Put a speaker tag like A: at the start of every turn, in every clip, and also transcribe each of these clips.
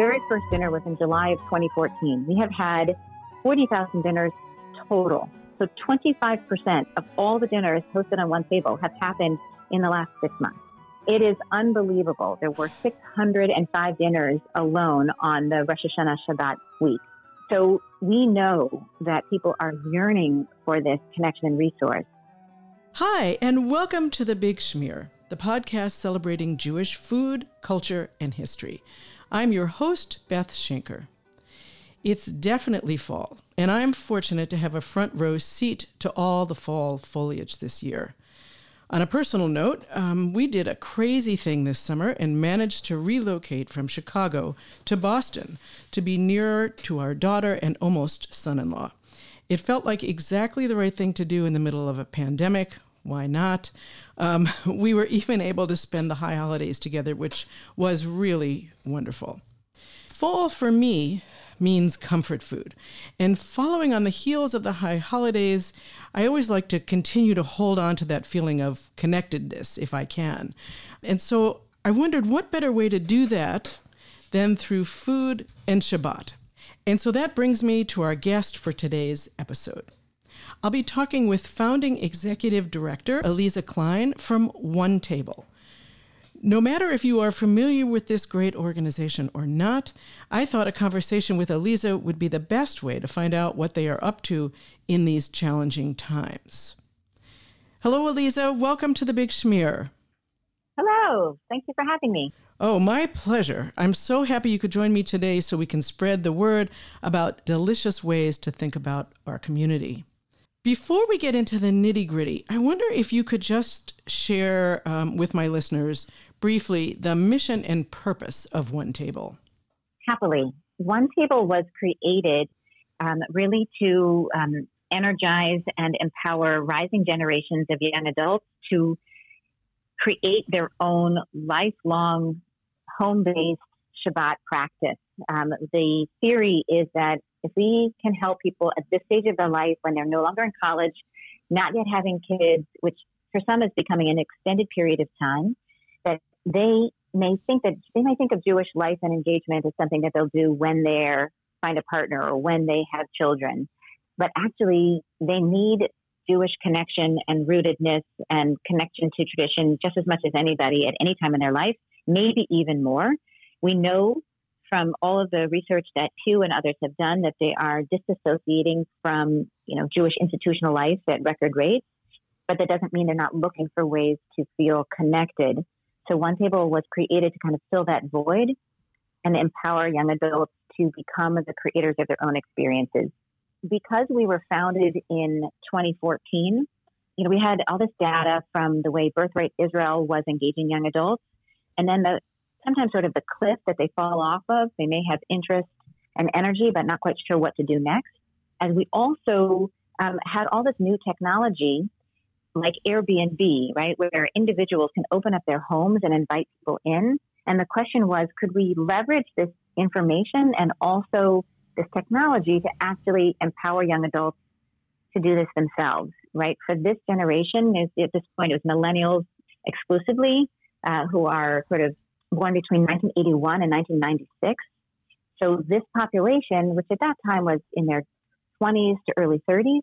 A: very first dinner was in July of 2014. We have had 40,000 dinners total. So 25% of all the dinners hosted on one table have happened in the last six months. It is unbelievable. There were 605 dinners alone on the Rosh Hashanah Shabbat week. So we know that people are yearning for this connection and resource.
B: Hi, and welcome to The Big Schmear, the podcast celebrating Jewish food, culture, and history. I'm your host, Beth Schenker. It's definitely fall, and I'm fortunate to have a front row seat to all the fall foliage this year. On a personal note, um, we did a crazy thing this summer and managed to relocate from Chicago to Boston to be nearer to our daughter and almost son in law. It felt like exactly the right thing to do in the middle of a pandemic. Why not? Um, we were even able to spend the high holidays together, which was really wonderful. Fall for me means comfort food. And following on the heels of the high holidays, I always like to continue to hold on to that feeling of connectedness if I can. And so I wondered what better way to do that than through food and Shabbat. And so that brings me to our guest for today's episode. I'll be talking with founding executive director Aliza Kline from One Table. No matter if you are familiar with this great organization or not, I thought a conversation with Aliza would be the best way to find out what they are up to in these challenging times. Hello, Aliza. Welcome to the Big Schmear.
A: Hello. Thank you for having me.
B: Oh, my pleasure. I'm so happy you could join me today so we can spread the word about delicious ways to think about our community. Before we get into the nitty gritty, I wonder if you could just share um, with my listeners briefly the mission and purpose of One Table.
A: Happily. One Table was created um, really to um, energize and empower rising generations of young adults to create their own lifelong home based Shabbat practice. Um, the theory is that if we can help people at this stage of their life when they're no longer in college, not yet having kids, which for some is becoming an extended period of time, that they may think that they may think of Jewish life and engagement as something that they'll do when they're find a partner or when they have children. But actually they need Jewish connection and rootedness and connection to tradition just as much as anybody at any time in their life, maybe even more. We know from all of the research that Pew and others have done that they are disassociating from, you know, Jewish institutional life at record rates, but that doesn't mean they're not looking for ways to feel connected. So One Table was created to kind of fill that void and empower young adults to become the creators of their own experiences. Because we were founded in 2014, you know, we had all this data from the way Birthright Israel was engaging young adults, and then the sometimes sort of the cliff that they fall off of. They may have interest and energy, but not quite sure what to do next. And we also um, had all this new technology like Airbnb, right, where individuals can open up their homes and invite people in. And the question was, could we leverage this information and also this technology to actually empower young adults to do this themselves, right? For this generation, at this point, it was millennials exclusively uh, who are sort of born between 1981 and 1996. So this population, which at that time was in their 20s to early 30s,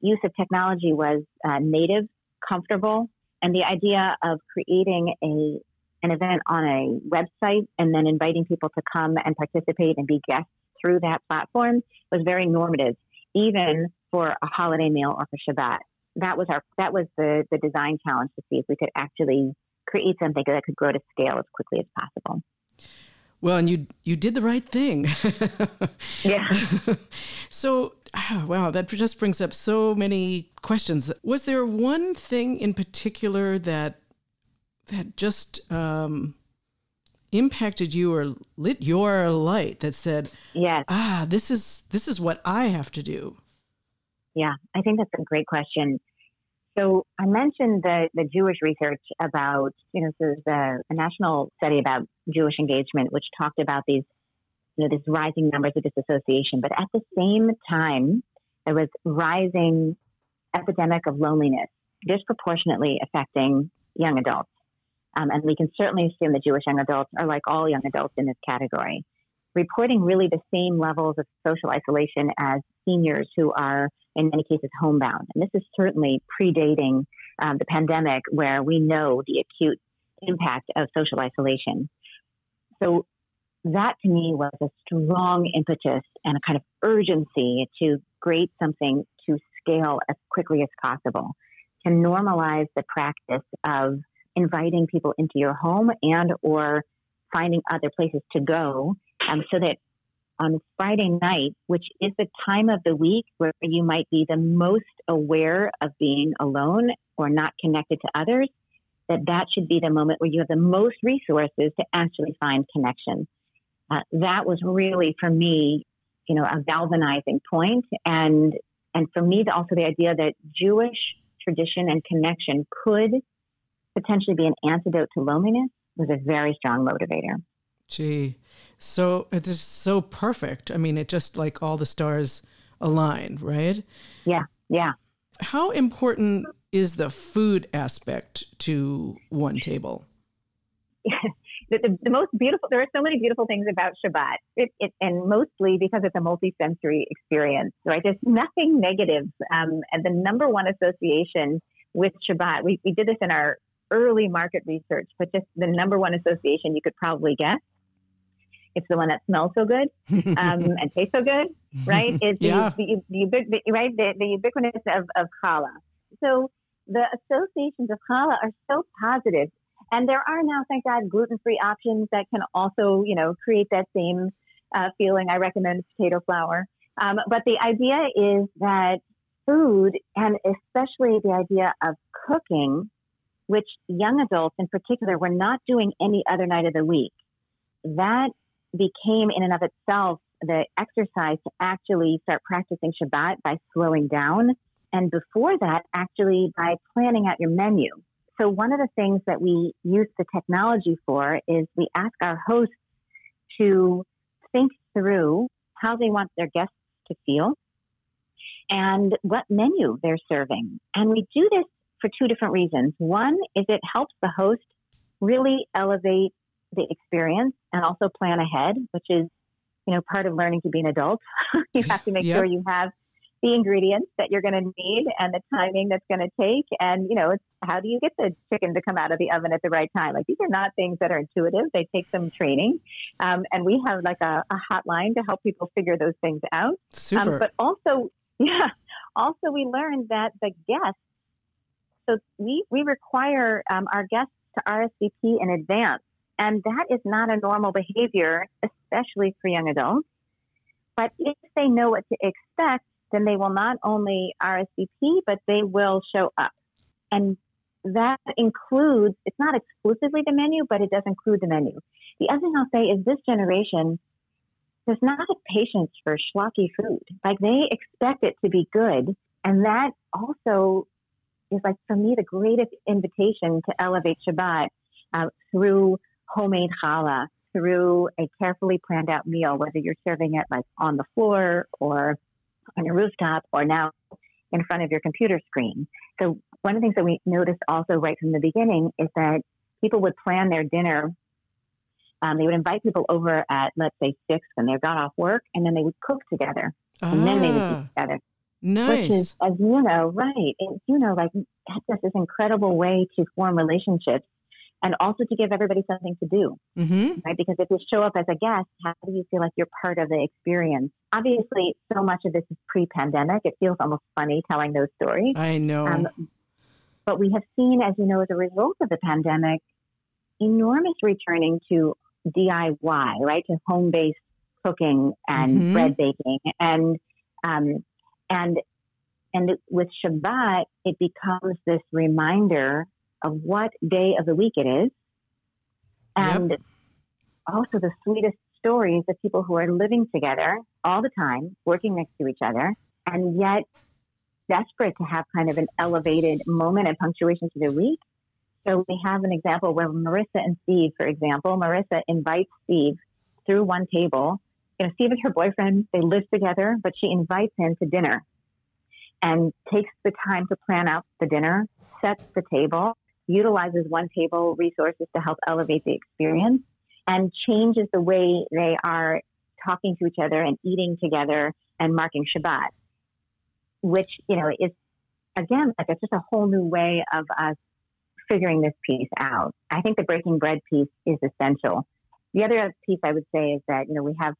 A: use of technology was uh, native, comfortable, and the idea of creating a an event on a website and then inviting people to come and participate and be guests through that platform was very normative, even for a holiday meal or for Shabbat. That was our that was the the design challenge to see if we could actually create something that could grow to scale as quickly as possible.
B: Well, and you you did the right thing.
A: yeah.
B: so, ah, wow, that just brings up so many questions. Was there one thing in particular that that just um, impacted you or lit your light that said,
A: "Yes,
B: ah, this is this is what I have to do"?
A: Yeah, I think that's a great question. So I mentioned the, the Jewish research about, you know, there's a, a national study about Jewish engagement, which talked about these, you know, these rising numbers of disassociation. But at the same time, there was rising epidemic of loneliness, disproportionately affecting young adults. um, and we can certainly assume that Jewish young adults are like all young adults in this category, reporting really the same levels of social isolation as seniors who are, in many cases, homebound. And this is certainly predating um, the pandemic, where we know the acute impact of social isolation. So, that to me was a strong impetus and a kind of urgency to create something to scale as quickly as possible, to normalize the practice of inviting people into your home and or finding other places to go um, so that on Friday night, which is the time of the week where you might be the most aware of being alone or not connected to others, that that should be the moment where you have the most resources to actually find connection. Uh, that was really for me, you know, a galvanizing point, and and for me, also the idea that Jewish tradition and connection could potentially be an antidote to loneliness was a very strong motivator.
B: Gee, so it is so perfect. I mean, it just like all the stars aligned, right?
A: Yeah, yeah.
B: How important is the food aspect to one table?
A: the, the, the, most beautiful, there are so many beautiful things about Shabbat, it, it, and mostly because it's a multisensory experience, right? There's nothing negative. Um, and the number one association with Shabbat, we, we did this in our early market research, but just the number one association you could probably guess. It's the one that smells so good um, and tastes so good, right? It's
B: yeah.
A: the, the, the, the, right the, the ubiquitous of, of challah. So the associations of challah are so positive. and there are now, thank God, gluten-free options that can also, you know, create that same uh, feeling. I recommend potato flour, um, but the idea is that food, and especially the idea of cooking, which young adults in particular were not doing any other night of the week. That became, in and of itself, the exercise to actually start practicing Shabbat by slowing down. And before that, actually by planning out your menu. So, one of the things that we use the technology for is we ask our hosts to think through how they want their guests to feel and what menu they're serving. And we do this for two different reasons. One is it helps the host really elevate the experience and also plan ahead, which is, you know, part of learning to be an adult. you have to make yep. sure you have the ingredients that you're going to need and the timing that's going to take. And, you know, it's how do you get the chicken to come out of the oven at the right time? Like these are not things that are intuitive. They take some training. Um, and we have like a, a, hotline to help people figure those things out. Um,
B: Super.
A: Um, but also, yeah, also we learned that the guests so we, we require um, our guests to RSVP in advance. And that is not a normal behavior, especially for young adults. But if they know what to expect, then they will not only RSVP, but they will show up. And that includes, it's not exclusively the menu, but it does include the menu. The other thing I'll say is this generation does not have patience for schlocky food. Like they expect it to be good. And that also is like for me the greatest invitation to elevate Shabbat uh, through homemade challah, through a carefully planned out meal, whether you're serving it like on the floor or on your rooftop or now in front of your computer screen. So one of the things that we noticed also right from the beginning is that people would plan their dinner. Um, they would invite people over at let's say six when they got off work, and then they would cook together, ah. and then they would eat ah. together.
B: Nice.
A: Which is, as you know, right. It's, you know, like that's just this incredible way to form relationships and also to give everybody something to do,
B: mm-hmm.
A: right? Because if you show up as a guest, how do you feel like you're part of the experience? Obviously, so much of this is pre-pandemic. It feels almost funny telling those stories.
B: I know. Um,
A: but we have seen, as you know, as a result of the pandemic, enormous returning to DIY, right? To home-based cooking and mm-hmm. bread baking and um, and and with Shabbat, it becomes this reminder of what day of the week it is, and yep. also the sweetest stories of people who are living together all the time, working next to each other, and yet desperate to have kind of an elevated moment and punctuation to their week. So we have an example where Marissa and Steve, for example, Marissa invites Steve through one table. You know, Steve is her boyfriend, they live together, but she invites him to dinner and takes the time to plan out the dinner, sets the table, utilizes one table resources to help elevate the experience and changes the way they are talking to each other and eating together and marking Shabbat, which, you know, is again, like it's just a whole new way of us figuring this piece out. I think the breaking bread piece is essential. The other piece I would say is that, you know, we have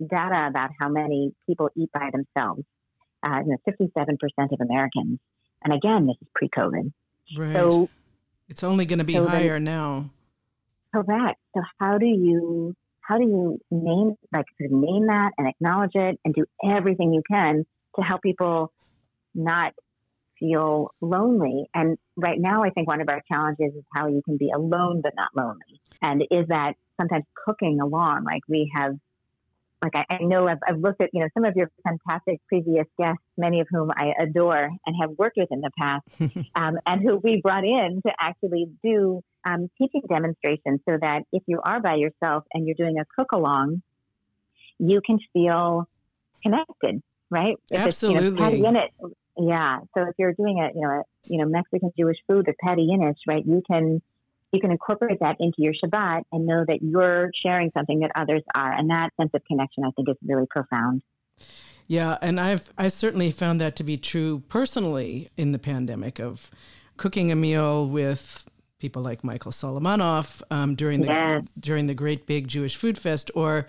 A: data about how many people eat by themselves. Uh, you know, 57% of Americans. And again, this is pre-COVID.
B: Right. So it's only going to be so higher then, now.
A: Correct. So how do you how do you name like sort of name that and acknowledge it and do everything you can to help people not feel lonely? And right now, I think one of our challenges is how you can be alone but not lonely. And is that sometimes cooking along? Like we have like I, I know I've, I've, looked at you know some of your fantastic previous guests, many of whom I adore and have worked with in the past, um, and who we brought in to actually do um, teaching demonstrations, so that if you are by yourself and you're doing a cook along, you can feel connected, right?
B: If Absolutely.
A: It's, you know, in it, yeah. So if you're doing a you know a, you know Mexican Jewish food with Pati Jinich, right? You can you can incorporate that into your Shabbat and know that you're sharing something that others are. And that sense of connection, I think, is really profound.
B: Yeah, and I've I certainly found that to be true personally in the pandemic of cooking a meal with people like Michael Solomonov um, during the yeah. during the Great Big Jewish Food Fest, or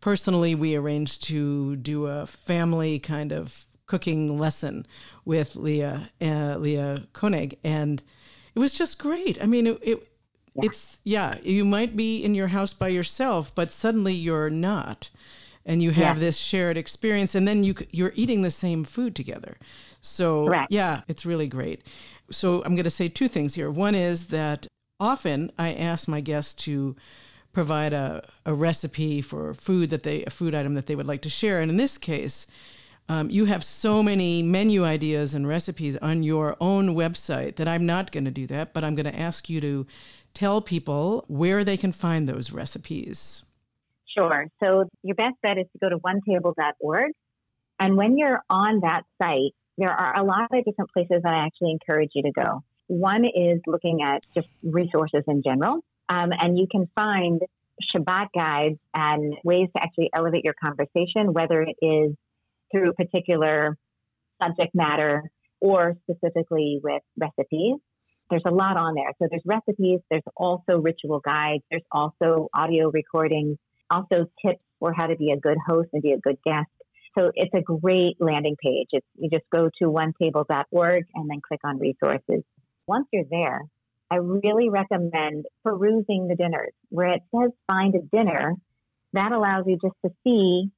B: personally, we arranged to do a family kind of cooking lesson with Leah uh, Leah Koenig, and it was just great. I mean, it, it yeah. It's yeah, you might be in your house by yourself, but suddenly you're not. And you have yeah. this shared experience and then you you're eating the same food together. So
A: Correct.
B: yeah, it's really great. So I'm going to say two things here. One is that often I ask my guests to provide a, a recipe for food that they a food item that they would like to share. And in this case, um, you have so many menu ideas and recipes on your own website that I'm not going to do that, but I'm going to ask you to tell people where they can find those recipes.
A: Sure. So your best bet is to go to onetable.org. And when you're on that site, there are a lot of different places that I actually encourage you to go. One is looking at just resources in general. Um, and you can find Shabbat guides and ways to actually elevate your conversation, whether it is through particular subject matter or specifically with recipes there's a lot on there. So there's recipes, there's also ritual guides, there's also audio recordings, also tips for how to be a good host and be a good guest. So it's a great landing page. It's, you just go to onetable.org and then click on resources. Once you're there, I really recommend perusing the dinners where it says find a dinner. That allows you just to see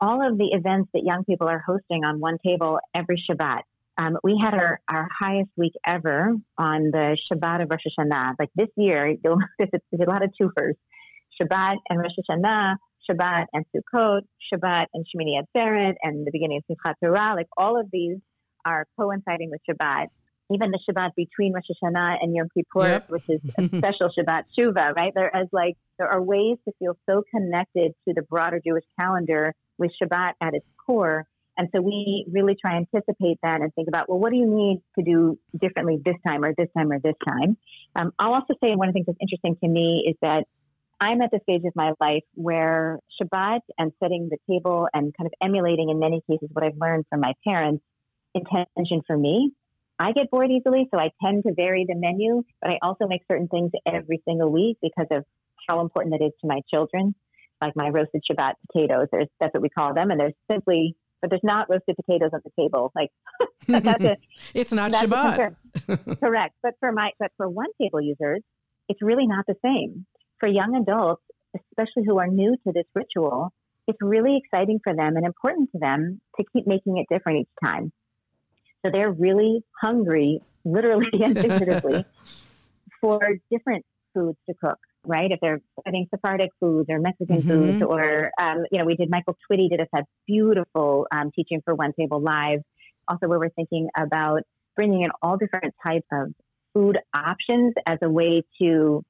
A: all of the events that young people are hosting on one table every Shabbat. Um, we had our, our highest week ever on the Shabbat of Rosh Hashanah. Like this year, you'll notice a lot of twofers. Shabbat and Rosh Hashanah, Shabbat and Sukkot, Shabbat and Shemini Atzeret, and the beginning of Simchat Torah. Like all of these are coinciding with Shabbat. Even the Shabbat between Rosh Hashanah and Yom Kippur, yep. which is a special Shabbat Shuva, right? There is like there are ways to feel so connected to the broader Jewish calendar with Shabbat at its core and so we really try and anticipate that and think about, well, what do you need to do differently this time or this time or this time? Um, I'll also say one of the things that's interesting to me is that I'm at the stage of my life where Shabbat and setting the table and kind of emulating in many cases what I've learned from my parents, intention for me. I get bored easily, so I tend to vary the menu, but I also make certain things every single week because of how important that is to my children, like my roasted Shabbat potatoes. There's, that's what we call them, and there's simply but there's not roasted potatoes on the table. Like
B: that's a, it's not Shabbat.
A: Correct. But for my but for one table users, it's really not the same. For young adults, especially who are new to this ritual, it's really exciting for them and important to them to keep making it different each time. So they're really hungry, literally and figuratively, for different foods to cook right? If they're studying Sephardic foods or Mexican mm-hmm. foods, or um, you know, we did Michael Twitty did a set beautiful um, teaching for One Table Live. Also, where we're thinking about bringing in all different types of food options as a way to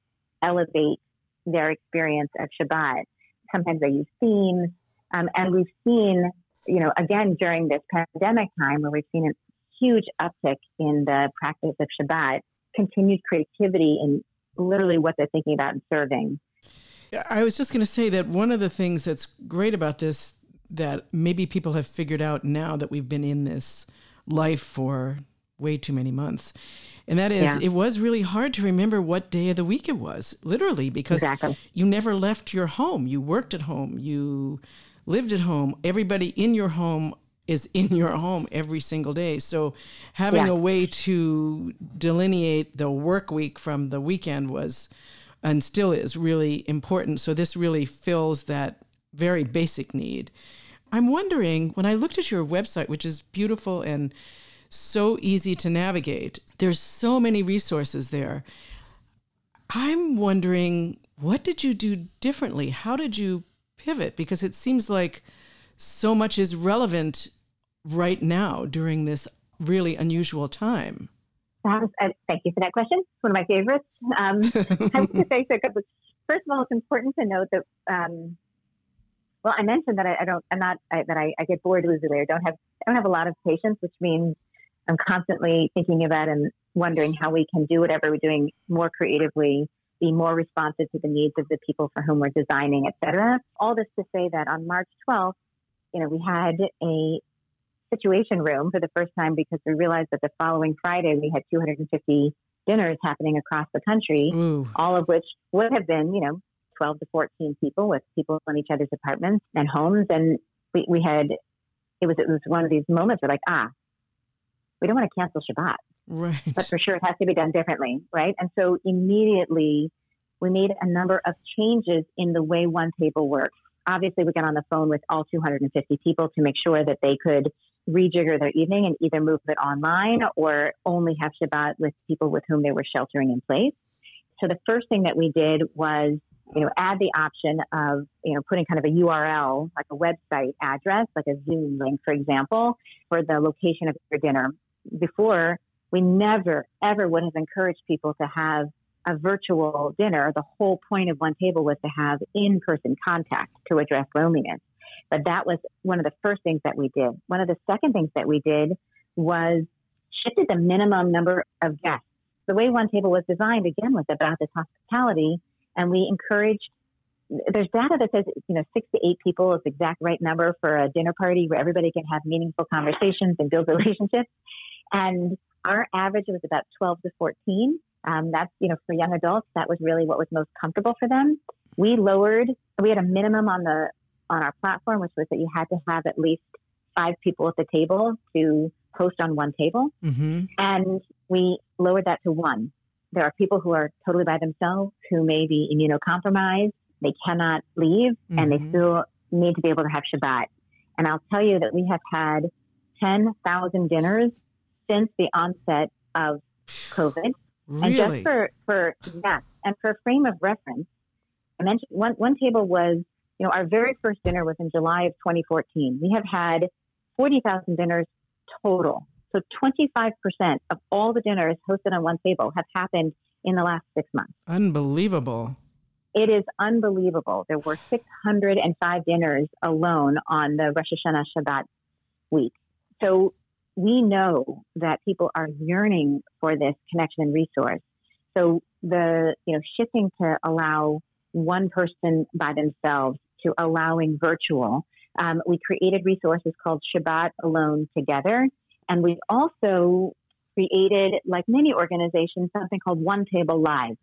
A: elevate their experience of Shabbat. Sometimes they use themes, um, and we've seen, you know, again during this pandemic time where we've seen a huge uptick in the practice of Shabbat continued creativity in literally what they're thinking about and serving.
B: I was just going to say that one of the things that's great about this that maybe people have figured out now that we've been in this life for way too many months. And that is, yeah. it was really hard to remember what day of the week it was, literally, because exactly. you never left your home. You worked at home, you lived at home. Everybody in your home is in your home every single day. So having yeah. a way to delineate the work week from the weekend was and still is really important. So this really fills that very basic need. I'm wondering when I looked at your website, which is beautiful and so easy to navigate, there's so many resources there. I'm wondering what did you do differently? How did you pivot? Because it seems like so much is relevant right now during this really unusual time.
A: Uh, thank you for that question. It's one of my favorites. Um, I would say so. First of all, it's important to note that. Um, well, I mentioned that I, I don't. I'm not. I, that I, I, get bored easily. I don't have. I don't have a lot of patience, which means I'm constantly thinking about and wondering how we can do whatever we're doing more creatively, be more responsive to the needs of the people for whom we're designing, etc. All this to say that on March 12th, you know, we had a situation room for the first time because we realized that the following Friday we had 250 dinners happening across the country, Ooh. all of which would have been, you know, 12 to 14 people with people in each other's apartments and homes. And we, we had, it was, it was one of these moments where like, ah, we don't want to cancel Shabbat.
B: Right.
A: But for sure it has to be done differently. Right. And so immediately we made a number of changes in the way one table works. Obviously, we got on the phone with all 250 people to make sure that they could rejigger their evening and either move it online or only have Shabbat with people with whom they were sheltering in place. So the first thing that we did was, you know, add the option of, you know, putting kind of a URL, like a website address, like a Zoom link, for example, for the location of your dinner. Before, we never, ever would have encouraged people to have a virtual dinner. The whole point of one table was to have in person contact to address loneliness. But that was one of the first things that we did. One of the second things that we did was shifted the minimum number of guests. The way One Table was designed, again, was about this hospitality, and we encouraged. There's data that says you know six to eight people is the exact right number for a dinner party where everybody can have meaningful conversations and build relationships. And our average was about 12 to 14. Um, that's you know for young adults, that was really what was most comfortable for them. We lowered. We had a minimum on the on our platform, which was that you had to have at least five people at the table to host on one table. Mm-hmm. And we lowered that to one. There are people who are totally by themselves who may be immunocompromised. They cannot leave mm-hmm. and they mm-hmm. still need to be able to have Shabbat. And I'll tell you that we have had 10,000 dinners since the onset of COVID.
B: Really?
A: And just for, for, yes, and for a frame of reference, I mentioned one, one table was you know, our very first dinner was in July of 2014. We have had 40,000 dinners total. So 25% of all the dinners hosted on one table have happened in the last six months.
B: Unbelievable.
A: It is unbelievable. There were 605 dinners alone on the Rosh Hashanah Shabbat week. So we know that people are yearning for this connection and resource. So the you know shifting to allow one person by themselves to allowing virtual. Um, we created resources called Shabbat Alone Together. And we also created, like many organizations, something called One Table Live.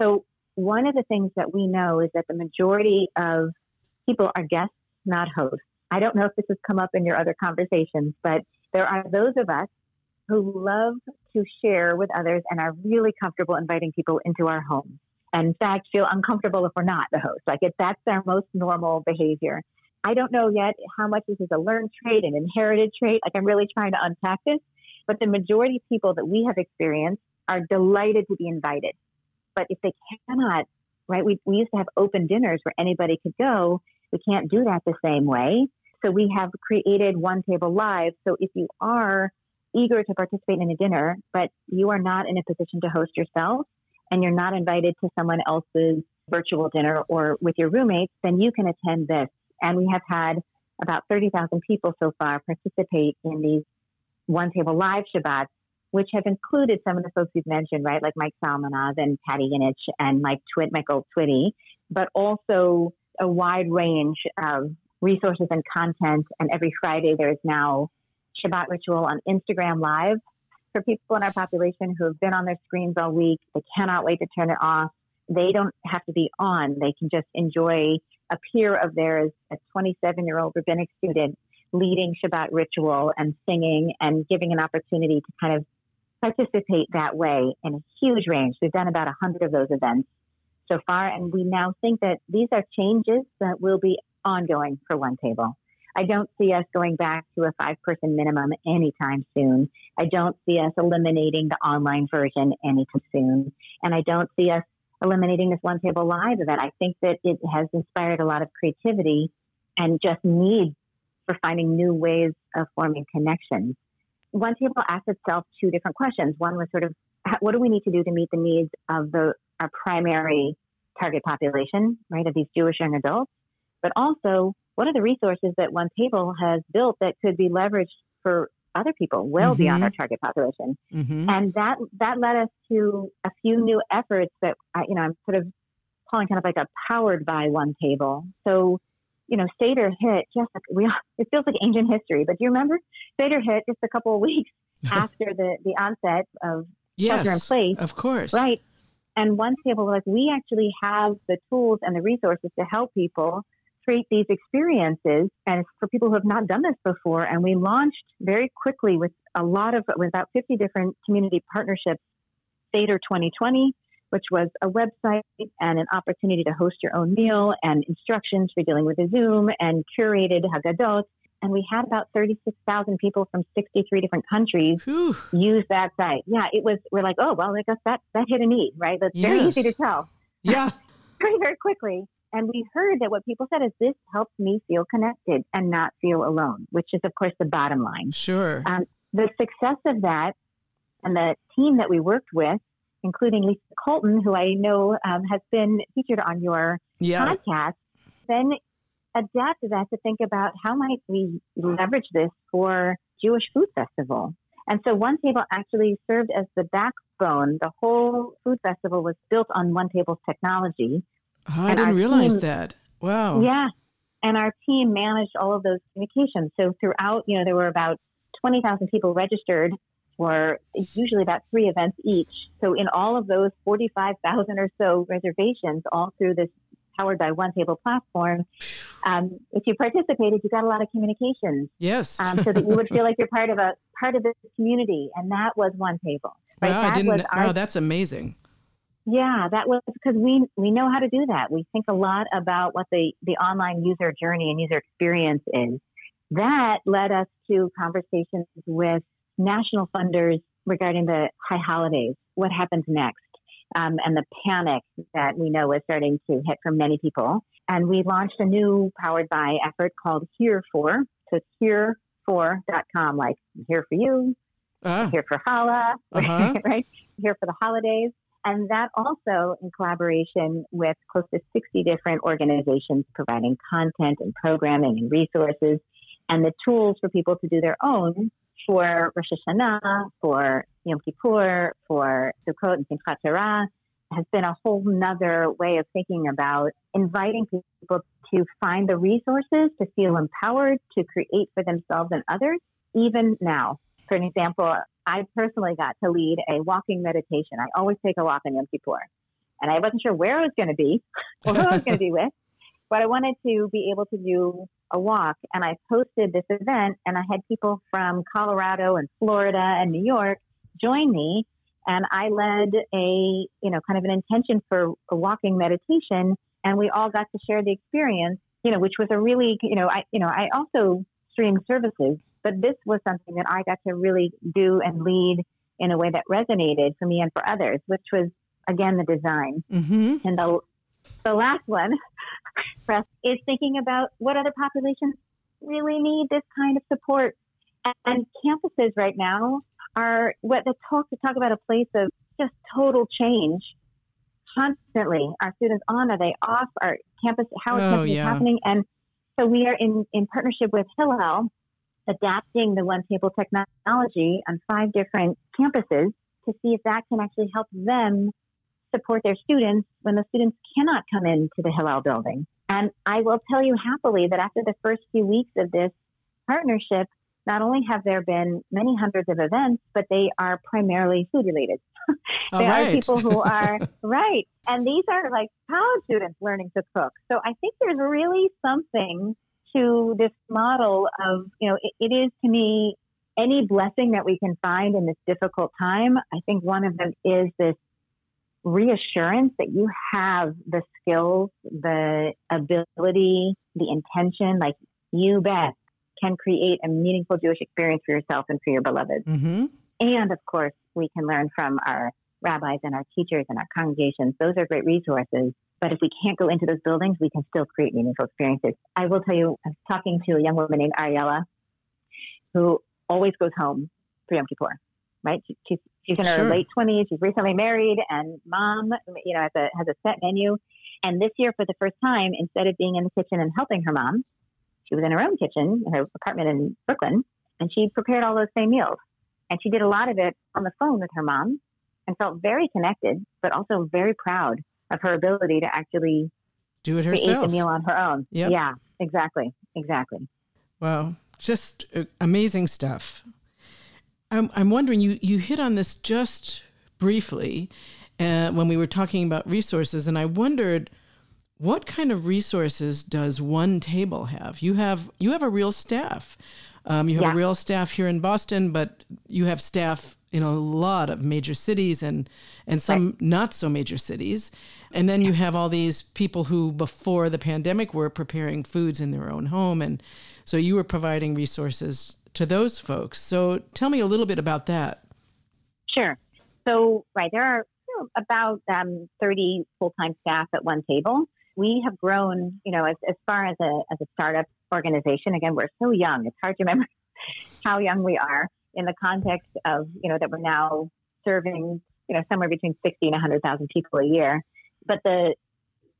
A: So, one of the things that we know is that the majority of people are guests, not hosts. I don't know if this has come up in your other conversations, but there are those of us who love to share with others and are really comfortable inviting people into our homes and in fact feel uncomfortable if we're not the host. Like if that's their most normal behavior. I don't know yet how much this is a learned trait, an inherited trait. Like I'm really trying to unpack this, but the majority of people that we have experienced are delighted to be invited. But if they cannot, right, we, we used to have open dinners where anybody could go. We can't do that the same way. So we have created One Table Live. So if you are eager to participate in a dinner, but you are not in a position to host yourself, and you're not invited to someone else's virtual dinner or with your roommates, then you can attend this. And we have had about 30,000 people so far participate in these one table live Shabbats which have included some of the folks we've mentioned, right, like Mike Solomonov and Pati Jinich and Mike Twit, Michael Twitty, but also a wide range of resources and content. And every Friday, there is now Shabbat Ritual on Instagram Live for people in our population who have been on their screens all week. They cannot wait to turn it off. They don't have to be on. They can just enjoy a peer of theirs, a 27 year old rabbinic student, leading Shabbat ritual and singing and giving an opportunity to kind of participate that way in a huge range. We've done about 100 of those events so far, and we now think that these are changes that will be ongoing for One Table. I don't see us going back to a five person minimum anytime soon. I don't see us eliminating the online version anytime soon. And I don't see us eliminating this One Table Live event. I think that it has inspired a lot of creativity and just need for finding new ways of forming connections. One Table asked itself two different questions. One was sort of, what do we need to do to meet the needs of the our primary target population, right, of these Jewish young adults? But also, what are the resources that One Table has built that could be leveraged for other people well mm-hmm. beyond our target population? Mm-hmm. And that that led us to a few new efforts that I, you know I'm sort of calling kind of like a powered by One Table. So you know, Seder hit just we, it feels like ancient history, but do you remember Seder hit just a couple of weeks after the, the onset of
B: yes,
A: shelter in place?
B: Of course.
A: Right. And one table, was like we actually have the tools and the resources to help people create these experiences and for people who have not done this before. And we launched very quickly with a lot of, with about 50 different community partnerships, Seder 2020, which was a website and an opportunity to host your own meal and instructions for dealing with a Zoom and curated Haggadot. And we had about 36,000 people from 63 different countries Whew. use that site. Yeah, it was, we're like, oh, well, I guess that, that hit a need, right? That's yes. very easy to tell.
B: Yeah.
A: very, very quickly. And we heard that what people said is this helps me feel connected and not feel alone, which is, of course, the bottom line.
B: Sure. Um,
A: the success of that and the team that we worked with including Lisa Colton, who I know um, has been featured on your yeah. podcast, then adapted that to think about how might we leverage this for Jewish Food Festival. And so One Table actually served as the backbone. The whole food festival was built on One Table's technology.
B: Oh, I didn't realize team, that. Wow.
A: Yeah. And our team managed all of those communications. So throughout, you know, there were about 20,000 people registered for usually about three events each. So in all of those 45,000 or so reservations, all through this powered by One Table platform, um, if you participated, you got a lot of communications.
B: Yes.
A: um, so that you would feel like you're part of a part of this community, and that was One Table.
B: Right? Wow, that I didn't. Our, wow, that's amazing.
A: Yeah, that was because we we know how to do that. We think a lot about what the the online user journey and user experience is. That led us to conversations with national funders regarding the high holidays. What happens next? Um, and the panic that we know is starting to hit for many people. And we launched a new powered by effort called Here For. So it's here4.com, like here for you, uh, here for Challah, uh-huh. right? Here for the holidays. And that also in collaboration with close to 60 different organizations providing content and programming and resources and the tools for people to do their own for Rosh Hashanah, for Yom Kippur, for Sukkot and Simchat Torah has been a whole nother way of thinking about inviting people to find the resources to feel empowered to create for themselves and others, even now. For an example, I personally got to lead a walking meditation. I always take a walk on Yom Kippur. And I wasn't sure where I was going to be or who I was going to be with, but I wanted to be able to do a walk and I posted this event and I had people from Colorado and Florida and New York join me and I led a, you know, kind of an intention for a walking meditation and we all got to share the experience, you know, which was a really, you know, I, you know, I also stream services, but this was something that I got to really do and lead in a way that resonated for me and for others, which was again the design. Mm-hmm. And the the last one is thinking about what other populations really need this kind of support. And campuses right now are what the talk to talk about a place of just total change constantly. Our students on, are they off? Our campus, how is oh, campus yeah. happening? And so we are in, in partnership with Hillel adapting the one table technology on five different campuses to see if that can actually help them support their students when the students cannot come into the Hillel building. And I will tell you happily that after the first few weeks of this partnership, not only have there been many hundreds of events, but they are primarily food related. there right. are people who are right. And these are like college students learning to cook. So I think there's really something to this model of, you know, it, it is to me any blessing that we can find in this difficult time. I think one of them is this reassurance that you have the skills, the ability, the intention, like you bet, can create a meaningful Jewish experience for yourself and for your beloved. Mm-hmm. And of course, we can learn from our rabbis and our teachers and our congregations. Those are great resources. But if we can't go into those buildings, we can still create meaningful experiences. I will tell you, I was talking to a young woman named Ariella who always goes home for Yom Kippur, right? She's, she's in her sure. late 20s. She's recently married and mom, you know, has a, has a set menu. And this year, for the first time, instead of being in the kitchen and helping her mom, she was in her own kitchen in her apartment in Brooklyn, and she prepared all those same meals. And she did a lot of it on the phone with her mom and felt very connected, but also very proud of her ability to actually
B: do it herself.
A: The meal on her own. Yep. Yeah, exactly. Exactly.
B: Wow. Just uh, amazing stuff. I'm, I'm wondering, you, you hit on this just briefly uh, when we were talking about resources, and I wondered what kind of resources does one table have? You have you have a real staff. Um, you have yeah. a real staff here in Boston, but you have staff in a lot of major cities and and some right. not so major cities. And then you have all these people who before the pandemic were preparing foods in their own home and so you were providing resources to those folks. So tell me a little bit about that.
A: Sure. So right, there are you know, about um, 30 full-time staff at one table. We have grown, you know, as, as far as a, as a startup organization. Again, we're so young. It's hard to remember how young we are in the context of, you know, that we're now serving, you know, somewhere between 60 and 100,000 people a year. But the,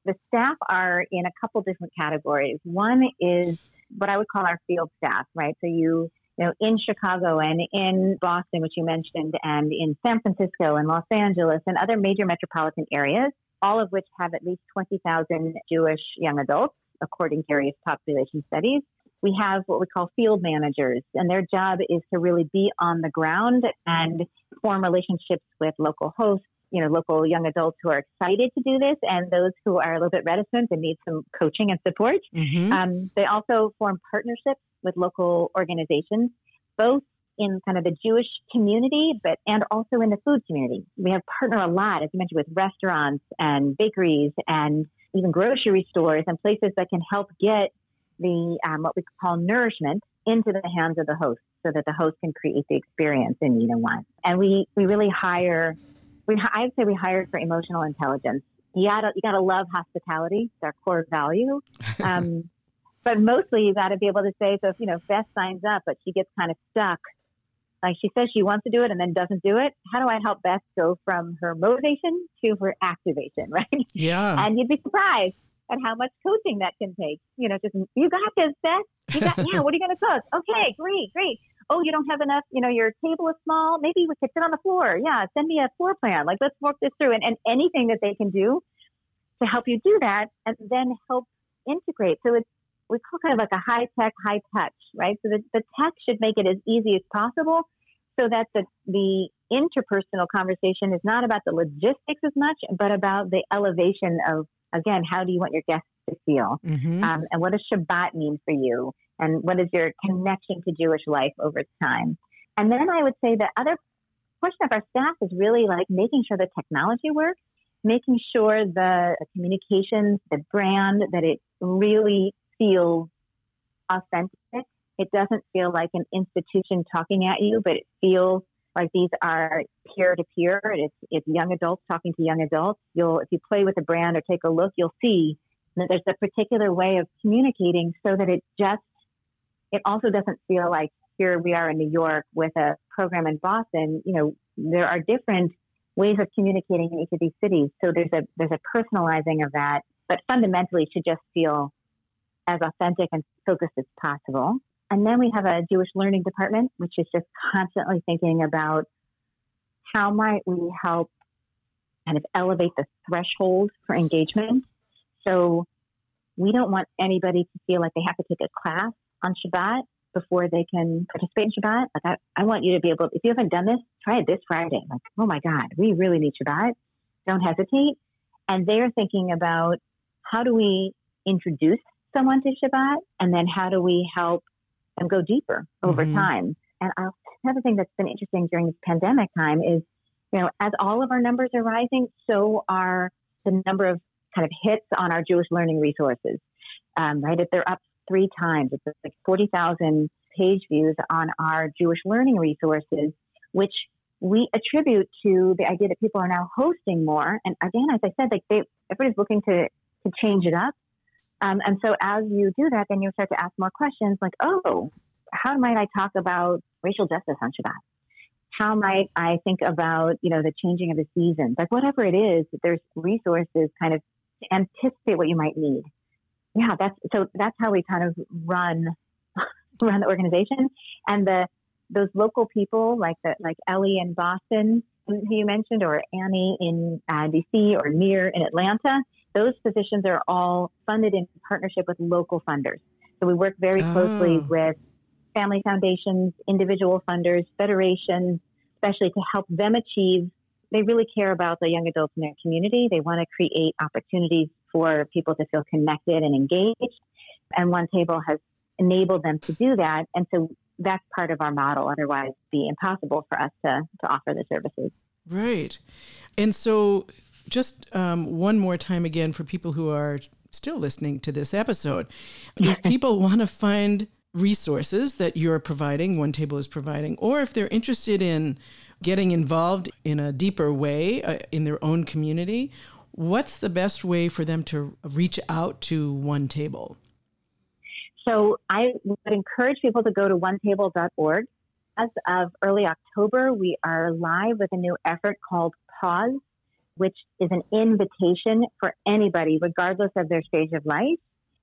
A: the staff are in a couple different categories. One is what I would call our field staff, right? So you, you know, in Chicago and in Boston, which you mentioned, and in San Francisco and Los Angeles and other major metropolitan areas, all of which have at least 20,000 Jewish young adults, according to various population studies we have what we call field managers, and their job is to really be on the ground and form relationships with local hosts, you know, local young adults who are excited to do this, and those who are a little bit reticent and need some coaching and support. Mm-hmm. Um, they also form partnerships with local organizations, both in kind of the Jewish community, but and also in the food community. We have partner a lot, as you mentioned, with restaurants and bakeries and even grocery stores and places that can help get the um, what we call nourishment into the hands of the host so that the host can create the experience in need and want. And we, we really hire, we, I'd say we hire for emotional intelligence. You gotta, you gotta love hospitality. It's our core value. Um, but mostly you gotta be able to say, so if, you know, Beth signs up, but she gets kind of stuck, like she says she wants to do it and then doesn't do it. How do I help Beth go from her motivation to her activation, right?
B: Yeah.
A: And you'd be surprised and how much coaching that can take. You know, just you got this, Beth. You got yeah. What are you going to cook? Okay, great, great. Oh, you don't have enough. You know, your table is small. Maybe we could sit on the floor. Yeah, send me a floor plan. Like let's work this through, and, and anything that they can do to help you do that, and then help integrate. So it's we call kind of like a high tech, high touch, right? So the, the tech should make it as easy as possible so that the, the interpersonal conversation is not about the logistics as much, but about the elevation of again, how do you want your guests to feel? Mm-hmm. Um, and what does Shabbat mean for you? And what is your connection to Jewish life over time? And then I would say the other portion of our staff is really like making sure the technology works, making sure the communications, the brand, that it really feels authentic. It doesn't feel like an institution talking at you, but it feels like these are peer to peer. It's it's young adults talking to young adults. You'll if you play with a brand or take a look, you'll see that there's a particular way of communicating so that it just it also doesn't feel like here we are in New York with a program in Boston. You know, there are different ways of communicating in each of these cities. So there's a there's a personalizing of that, but fundamentally should just feel as authentic and focused as possible. And then we have a Jewish learning department, which is just constantly thinking about how might we help kind of elevate the threshold for engagement. So we don't want anybody to feel like they have to take a class on Shabbat before they can participate in Shabbat. Like I, I want you to be able, if you haven't done this, try it this Friday. Like, oh my God, we really need Shabbat. Don't hesitate. And they're thinking about how do we introduce someone to Shabbat and then how do we help them go deeper over mm-hmm. time. And I'll, another thing that's been interesting during this pandemic time is, you know, as all of our numbers are rising, so are the number of kind of hits on our Jewish learning resources. Um, right, if they're up three times, it's like forty thousand page views on our Jewish learning resources, which we attribute to the idea that people are now hosting more. And again, as I said, like they, everybody's looking to to change it up. Um, and so as you do that, then you start to ask more questions like, oh, how might I talk about racial justice on Shabbat? How might I think about, you know, the changing of the seasons? Like whatever it is, there's resources kind of to anticipate what you might need. Yeah, that's so that's how we kind of run run the organization. And the those local people like the like Ellie in Boston, who you mentioned, or Annie in uh, DC, or Nir in Atlanta, those positions are all funded in partnership with local funders. So we work very closely oh. with family foundations, individual funders, federations, especially to help them achieve. They really care about the young adults in their community. They want to create opportunities for people to feel connected and engaged. And One Table has enabled them to do that. And so that's part of our model. Otherwise, it'd be impossible for us to, to offer the services.
B: Right. And so just um, one more time again for people who are still listening to this episode. If people want to find resources that you're providing, One Table is providing, or if they're interested in getting involved in a deeper way uh, in their own community, what's the best way for them to reach out to One Table?
A: So I would encourage people to go to onetable.org. As of early October, we are live with a new effort called Pause which is an invitation for anybody, regardless of their stage of life,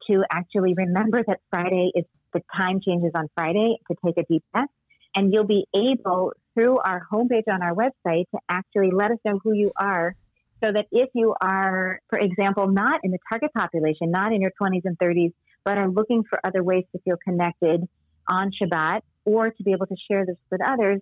A: to actually remember that Friday is the time changes on Friday to take a deep breath. And you'll be able, through our homepage on our website, to actually let us know who you are so that if you are, for example, not in the target population, not in your 20s and 30s, but are looking for other ways to feel connected on Shabbat or to be able to share this with others,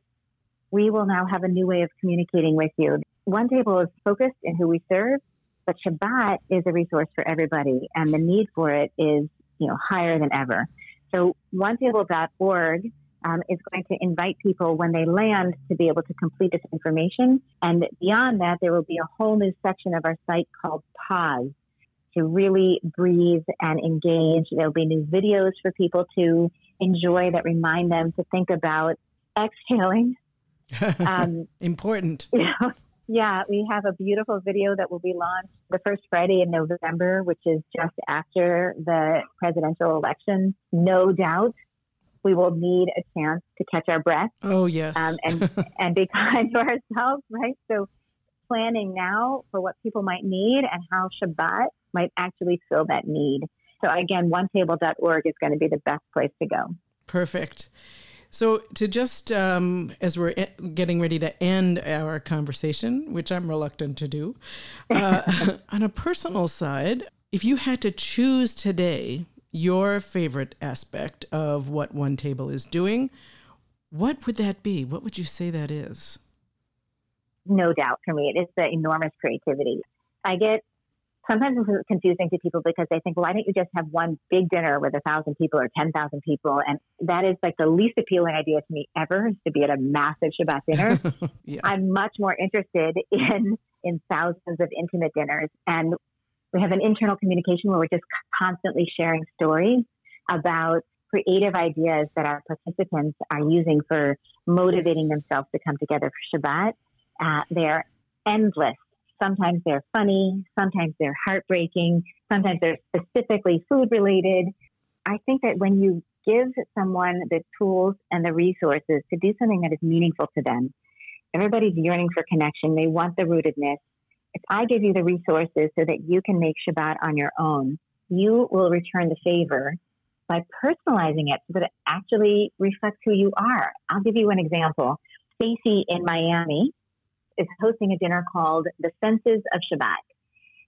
A: we will now have a new way of communicating with you. One Table is focused in who we serve, but Shabbat is a resource for everybody, and the need for it is you know higher than ever. So OneTable.org um, is going to invite people when they land to be able to complete this information, and beyond that, there will be a whole new section of our site called Pause to really breathe and engage. There'll be new videos for people to enjoy that remind them to think about exhaling
B: um, Important.
A: You know, yeah, we have a beautiful video that will be launched the first Friday in November, which is just after the presidential election. No doubt we will need a chance to catch our breath.
B: Oh, yes. Um,
A: and, and be kind to ourselves, right? So, planning now for what people might need and how Shabbat might actually fill that need. So, again, onetable.org is going to be the best place to go.
B: Perfect. So, to just um, as we're getting ready to end our conversation, which I'm reluctant to do, uh, on a personal side, if you had to choose today your favorite aspect of what One Table is doing, what would that be? What would you say that is?
A: No doubt for me, it is the enormous creativity. I get sometimes it's confusing to people because they think, well, why don't you just have one big dinner with a thousand people or 10,000 people? And that is like the least appealing idea to me ever is to be at a massive Shabbat dinner. yeah. I'm much more interested in, in thousands of intimate dinners. And we have an internal communication where we're just constantly sharing stories about creative ideas that our participants are using for motivating themselves to come together for Shabbat. Uh, they're endless Sometimes they're funny, sometimes they're heartbreaking, sometimes they're specifically food related. I think that when you give someone the tools and the resources to do something that is meaningful to them, everybody's yearning for connection. They want the rootedness. If I give you the resources so that you can make Shabbat on your own, you will return the favor by personalizing it so that it actually reflects who you are. I'll give you an example. Stacy in Miami is hosting a dinner called The Senses of Shabbat.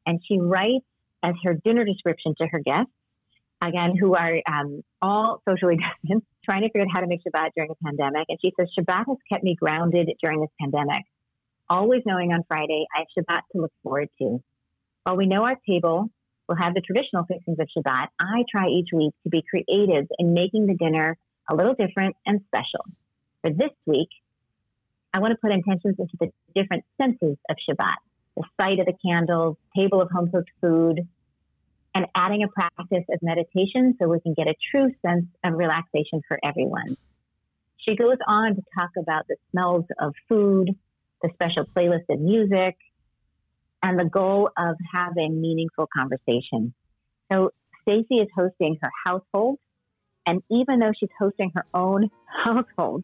A: And she writes as her dinner description to her guests, again, who are um, all socially distant, trying to figure out how to make Shabbat during a pandemic. And she says, Shabbat has kept me grounded during this pandemic, always knowing on Friday I have Shabbat to look forward to. While we know our table will have the traditional fixings of Shabbat, I try each week to be creative in making the dinner a little different and special. For this week, I want to put intentions into the different senses of Shabbat the sight of the candles, table of home cooked food, and adding a practice of meditation so we can get a true sense of relaxation for everyone. She goes on to talk about the smells of food, the special playlist of music, and the goal of having meaningful conversation. So Stacy is hosting her household, and even though she's hosting her own household,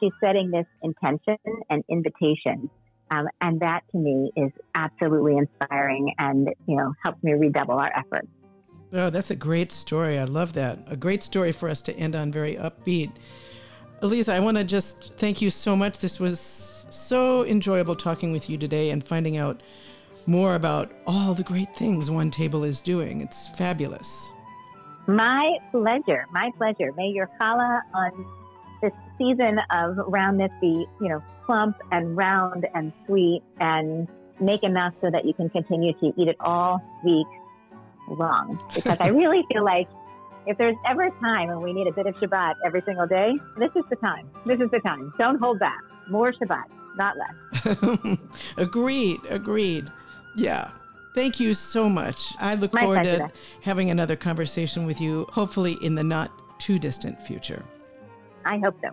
A: she's setting this intention and invitation. Um, and that to me is absolutely inspiring and, you know, helps me redouble our efforts.
B: Oh, that's a great story. I love that. A great story for us to end on very upbeat. Aliza, I want to just thank you so much. This was so enjoyable talking with you today and finding out more about all the great things One Table is doing. It's fabulous.
A: My pleasure. My pleasure. May your challah on this season of roundness be, you know, plump and round and sweet and make enough so that you can continue to eat it all week long. Because I really feel like if there's ever a time when we need a bit of Shabbat every single day, this is the time. This is the time. Don't hold back. More Shabbat, not less.
B: agreed. Agreed. Yeah. Thank you so much. I look My forward pleasure. to having another conversation with you, hopefully in the not too distant future.
A: I hope so.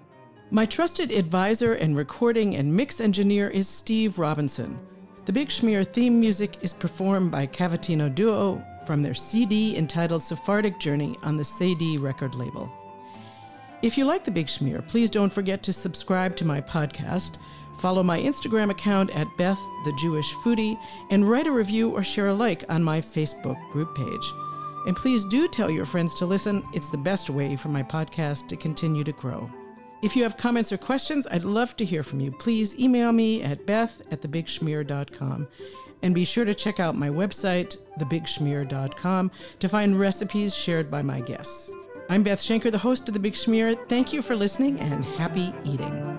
B: My trusted advisor and recording and mix engineer is Steve Robinson. The Big Schmear theme music is performed by Cavatina Duo from their CD entitled Sephardic Journey on the Cedille record label. If you like The Big Schmear, please don't forget to subscribe to my podcast, follow my Instagram account at Beth the Jewish Foodie, and write a review or share a like on my Facebook group page. And please do tell your friends to listen. It's the best way for my podcast to continue to grow. If you have comments or questions, I'd love to hear from you. Please email me at beth at thebigschmear.com. And be sure to check out my website, thebigschmear.com, to find recipes shared by my guests. I'm Beth Schenker, the host of The Big Schmear. Thank you for listening and happy eating.